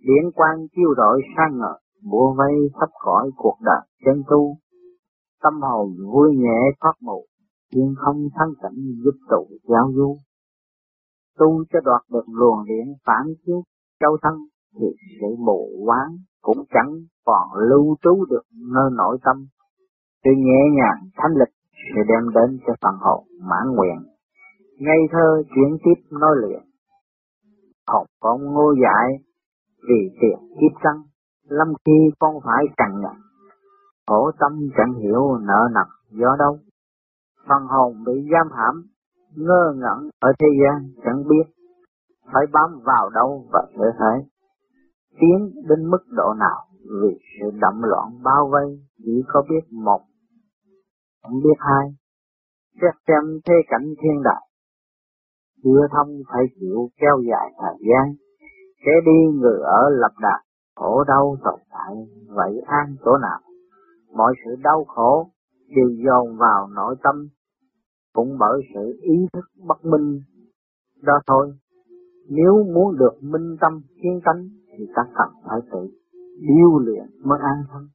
điện quang chiêu đội sang ngời, bùa vây sắp khỏi cuộc đời chân tu. Tâm hồn vui nhẹ thoát mù, thiên không thắng cảnh giúp tụ giao du. Tu cho đoạt được luồng điện phản chiếu châu thân thì sự mù quáng cũng chẳng còn lưu trú được nơi nội tâm. Sự nhẹ nhàng thanh lịch sẽ đem đến cho phần hồn mãn nguyện. Ngây thơ chuyển tiếp nói liền. Học con ngô dại vì tiền kiếp sân, lâm khi con phải trần nhằn. Khổ tâm chẳng hiểu nợ nần do đâu. Phần hồn bị giam hãm, ngơ ngẩn ở thế gian chẳng biết phải bám vào đâu và thể thế tiến đến mức độ nào vì sự đậm loạn bao vây chỉ có biết một không biết hai xét xem thế cảnh thiên đại chưa thông phải chịu kéo dài thời gian sẽ đi, người ở lập đạt khổ đau tồn tại, vậy an chỗ nào? Mọi sự đau khổ đều dồn vào nội tâm. Cũng bởi sự ý thức bất minh đó thôi. Nếu muốn được minh tâm kiên tánh, thì ta cần phải tự điêu luyện mới an thân.